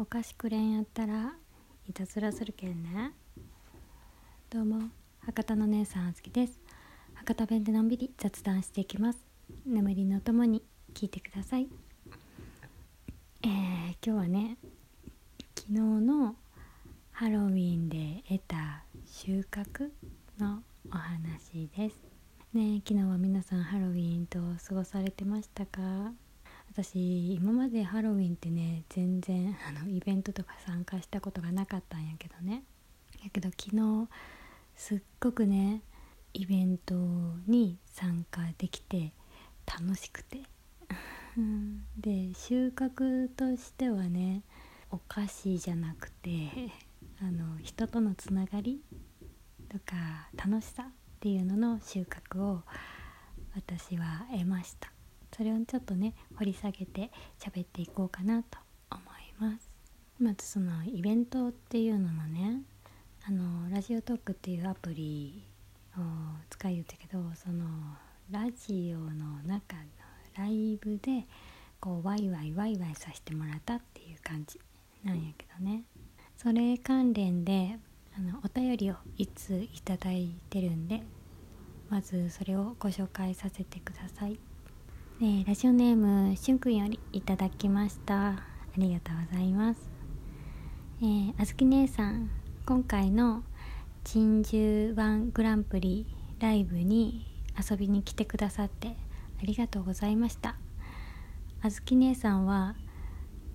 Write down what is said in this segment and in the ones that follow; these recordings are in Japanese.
お菓子くれんやったらいたずらするけんね。どうも博多の姉さんあずきです。博多弁でのんびり雑談していきます。眠りのともに聞いてください。えー、今日はね昨日のハロウィンで得た収穫のお話です。ね昨日は皆さんハロウィンと過ごされてましたか？私今までハロウィンってね全然あのイベントとか参加したことがなかったんやけどね。やけど昨日すっごくねイベントに参加できて楽しくて。で収穫としてはねお菓子じゃなくてあの人とのつながりとか楽しさっていうのの収穫を私は得ました。それをちょっとね掘り下げて喋っていこうかなと思います。まずそのイベントっていうのもねあのラジオトークっていうアプリを使いよったけどそのラジオの中のライブでこうワイワイワイワイさせてもらったっていう感じなんやけどね。それ関連であのお便りをいついただいてるんでまずそれをご紹介させてください。えー、ラジオネームしゅんくんよりいただきました。ありがとうございます。えー、あずき姉さん今回の珍獣ワングランプリライブに遊びに来てくださってありがとうございました。あずき姉さんは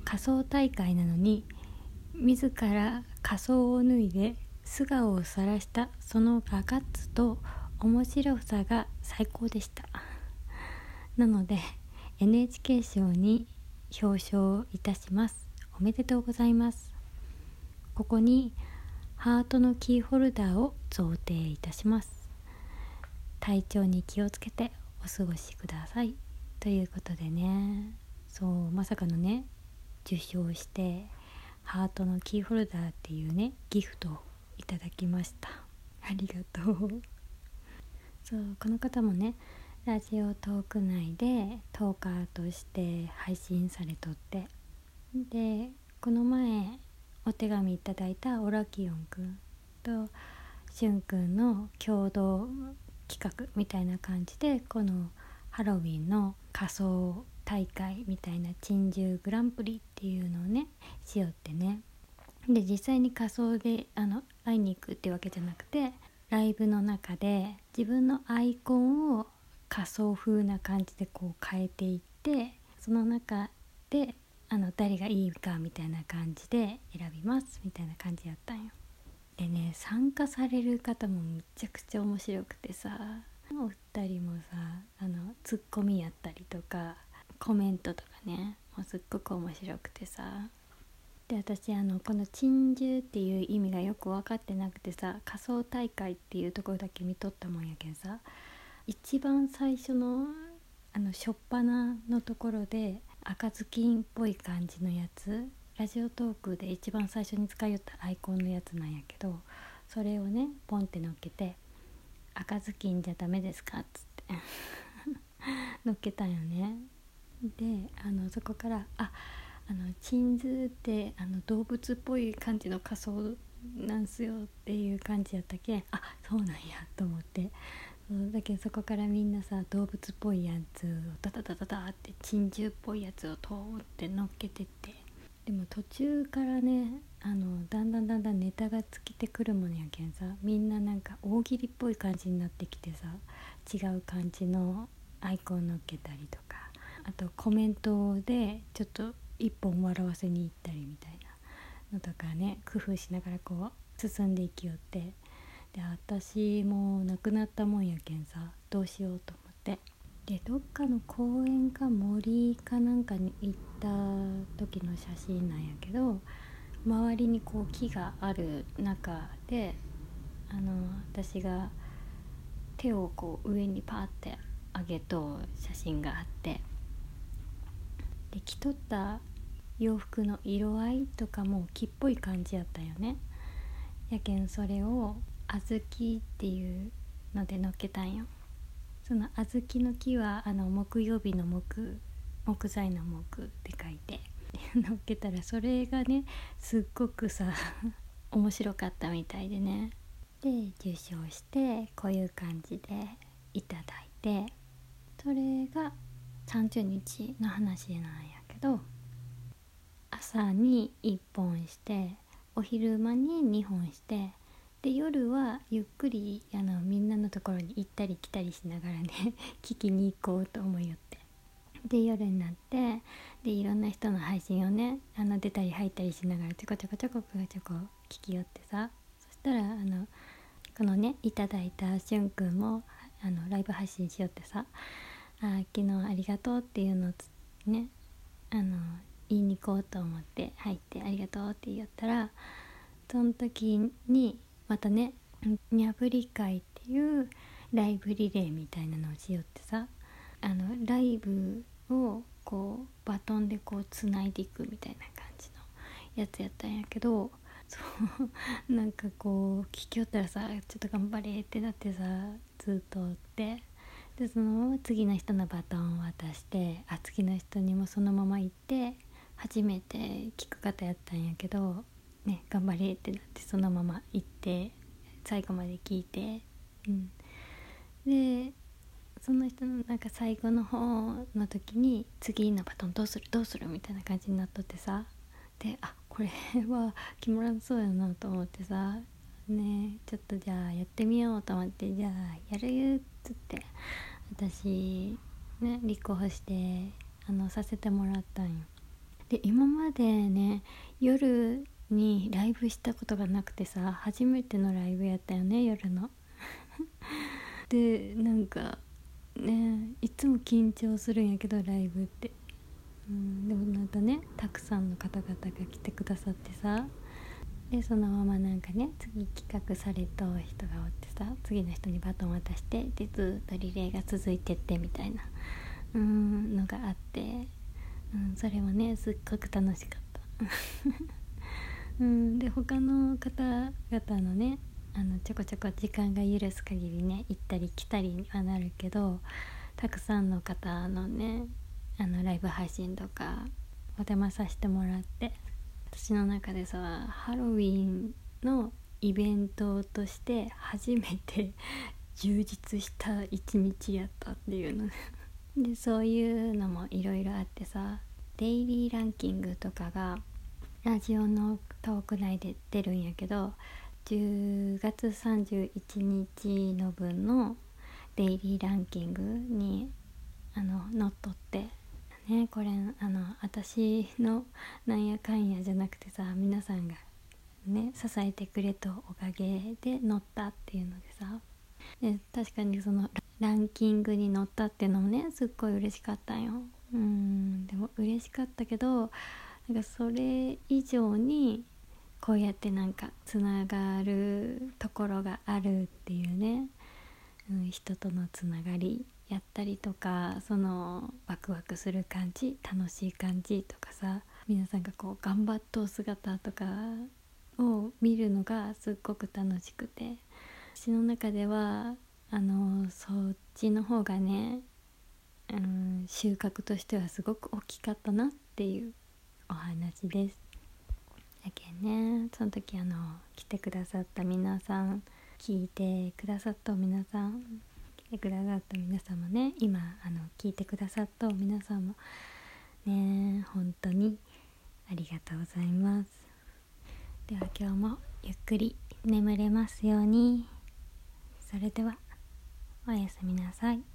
仮装大会なのに自ら仮装を脱いで素顔を晒したそのガガッツと面白さが最高でした。なので NHK 賞に表彰いたします。おめでとうございます。ここにハートのキーホルダーを贈呈いたします。体調に気をつけてお過ごしください。ということでね。そうまさかのね受賞してハートのキーホルダーっていうねギフトをいただきました。ありがとう。そうこの方もねラジオトーク内でトーカーとして配信されとってでこの前お手紙いただいたオラキオンくんとしゅんくんの共同企画みたいな感じでこのハロウィンの仮装大会みたいな珍獣グランプリっていうのをねしよってね。で実際に仮装であの会いに行くってわけじゃなくてライブの中で自分のアイコンを仮想風な感じでこう変えていってその中であの誰がいいかみたいな感じで選びますみたいな感じやったんよ。でね参加される方もむちゃくちゃ面白くてさお二人もさあのツッコミやったりとかコメントとかねもうすっごく面白くてさで私あのこの「珍獣」っていう意味がよく分かってなくてさ仮想大会っていうところだけ見とったもんやけんさ一番最初のあの初っ端のところで赤ずきんっぽい感じのやつラジオトークで一番最初に使いよったアイコンのやつなんやけどそれをねポンって乗っけて「赤ずきんじゃダメですか?」っつって 乗っけたんよねであのそこから「ああのチンズってあの動物っぽい感じの仮装なんすよ」っていう感じやったけんあそうなんやと思ってそうだけどそこからみんなさ動物っぽいやつをダダダダダって珍獣っぽいやつを通って乗っけてって。でも途中からねあのだんだんだんだんネタが尽きてくるもんやけんさ。みんななんか大喜利っぽい感じになってきてさ。違う感じのアイコン乗っけたりとか。あとコメントでちょっと一本笑わせに行ったりみたいなのとかね工夫しながらこう進んでいきよって。で私も亡くなったもんやけんさどうしようと思って。でどっかの公園か森かなんかに行った時の写真なんやけど周りにこう木がある中であの私が手をこう上にパーって上げと写真があって。で着とった洋服の色合いとかも木っぽい感じやったよね。やけんそれを小豆っていうのでのっけたんよ。その小豆の木はあの木曜日の木木材の木って書いて 乗っけたらそれがねすっごくさ 面白かったみたいでね。で受賞してこういう感じでいただいてそれが30日の話なんやけど朝に1本してお昼間に2本してで夜はゆっくりあのみんなのところに行ったり来たりしながらね 聞きに行こうと思いよって。で夜になってでいろんな人の配信をねあの出たり入ったりしながらちょこちょこちょこちょこちょこ聞きよってさ。そしたらあのこのねいただいたしゅんくんもあのライブ配信しよってさ「あ昨日ありがとう」っていうのをねあの言いに行こうと思って入って「ありがとう」って言ったらその時にまたね「にゃぶり会」っていうライブリレーみたいなのをしようってさあのライブをこうバトンでこうつないでいくみたいな感じのやつやったんやけどそうなんかこう聞きよったらさちょっと頑張れってなってさずっとおってでそのまま次の人のバトンを渡してあ次の人にもそのまま行って初めて聞く方やったんやけどね頑張れってなってそのまま行って最後まで聞いてうん。でその人のなんか最後の方の時に次のバトンどうするどうするみたいな感じになっとってさであこれは 決まらんそうやなと思ってさねちょっとじゃあやってみようと思ってじゃあやるよっつって私ね立候補してあのさせてもらったんよ。で今までね夜にライブしたことがなくてさ初めてのライブやったよね夜の。でなんかねいつも緊張するんやけどライブって。うんでもなんかねたくさんの方々が来てくださってさでそのままなんかね次企画された人がおってさ次の人にバトン渡してでずっとリレーが続いてってみたいなうんのがあって、うん、それもねすっごく楽しかった。うんで他の方々のねあのちょこちょこ時間が許す限りね行ったり来たりにはなるけどたくさんの方のねあのライブ配信とかお邪魔させてもらって私の中でさハロウィンのイベントとして初めて 充実した一日やったっていうの。でそういうのもいろいろあってさデイリーランキングとかがラジオのトーク内で出るんやけど10月31日の分のデイリーランキングにあの乗っ取ってねこれあの私のなんやかんやじゃなくてさ皆さんがね支えてくれたおかげで乗ったっていうのでさ。で確かにそのランキングに乗ったっていうのもねすっごい嬉しかったんよ。うんでも嬉しかったけどなんかそれ以上にこうやってなんかつながるところがあるっていうね、うん、人とのつながりやったりとかそのワクワクする感じ楽しい感じとかさ皆さんがこう頑張っとう姿とかを見るのがすっごく楽しくて私の中ではあのそっちの方がね、うん、収穫としてはすごく大きかったなっていうお話です。やけんねその時あの来てくださった皆さん聞いてくださった皆さん来てくださった皆さんもね今あの聞いてくださった皆さんもね本当にありがとうございます。では今日もゆっくり眠れますように。それではおやすみなさい。